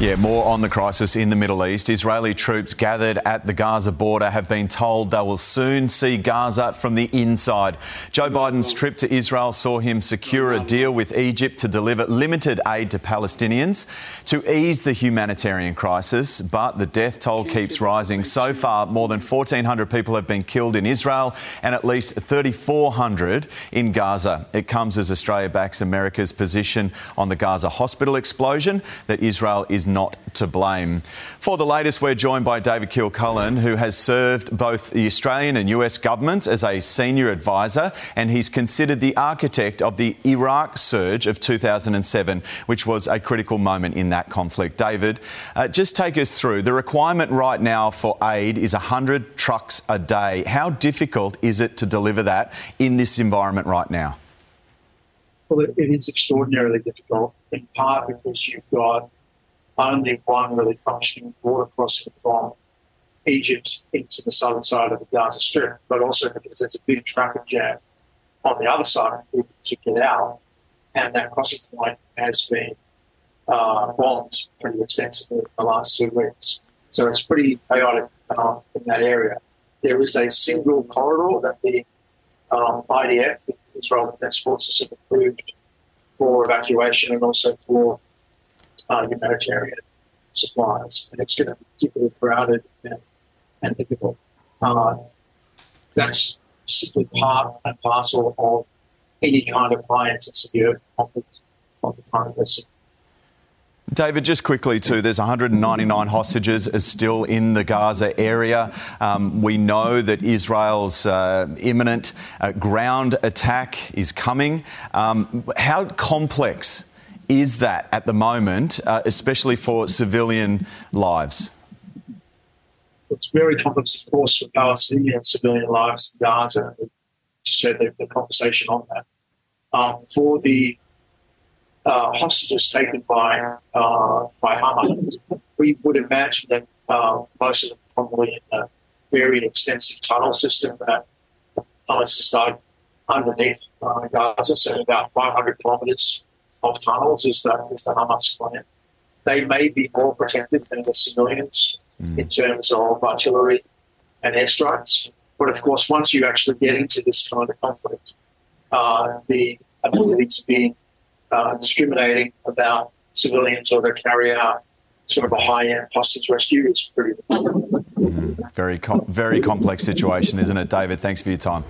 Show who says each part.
Speaker 1: Yeah, more on the crisis in the Middle East. Israeli troops gathered at the Gaza border have been told they will soon see Gaza from the inside. Joe Biden's trip to Israel saw him secure a deal with Egypt to deliver limited aid to Palestinians to ease the humanitarian crisis, but the death toll keeps rising. So far, more than 1,400 people have been killed in Israel and at least 3,400 in Gaza. It comes as Australia backs America's position on the Gaza hospital explosion that Israel is not to blame. For the latest, we're joined by David Kilcullen, who has served both the Australian and US governments as a senior advisor, and he's considered the architect of the Iraq surge of 2007, which was a critical moment in that conflict. David, uh, just take us through. The requirement right now for aid is 100 trucks a day. How difficult is it to deliver that in this environment right now?
Speaker 2: Well, it is extraordinarily difficult, in part because you've got only one really functioning border crossing from Egypt into the southern side of the Gaza Strip, but also because there's a big traffic jam on the other side to get out. And that crossing point has been uh, bombed pretty extensively in the last two weeks. So it's pretty chaotic uh, in that area. There is a single corridor that the um, IDF, the Israel Defense Forces, have approved for evacuation and also for uh, humanitarian supplies, and it's going to be particularly crowded and, and difficult. Uh, that's simply part and parcel of any kind of violence and conflict of the this.
Speaker 1: David, just quickly too, there's 199 hostages are still in the Gaza area. Um, we know that Israel's uh, imminent uh, ground attack is coming. Um, how complex is that at the moment, uh, especially for civilian lives?
Speaker 2: It's very complex, of course, for Palestinian civilian lives in Gaza. So the, the conversation on that. Um, for the uh, hostages taken by uh, by Hamas, we would imagine that uh, most of them probably in a very extensive tunnel system that Hamas has dug underneath uh, Gaza, so about 500 kilometres of tunnels is the, is the Hamas plan. They may be more protected than the civilians mm. in terms of artillery and airstrikes. But of course, once you actually get into this kind of conflict, uh, the ability to be uh, discriminating about civilians or to carry out sort of a high-end hostage rescue is pretty.
Speaker 1: Mm. Very, com- very complex situation, isn't it, David? Thanks for your time.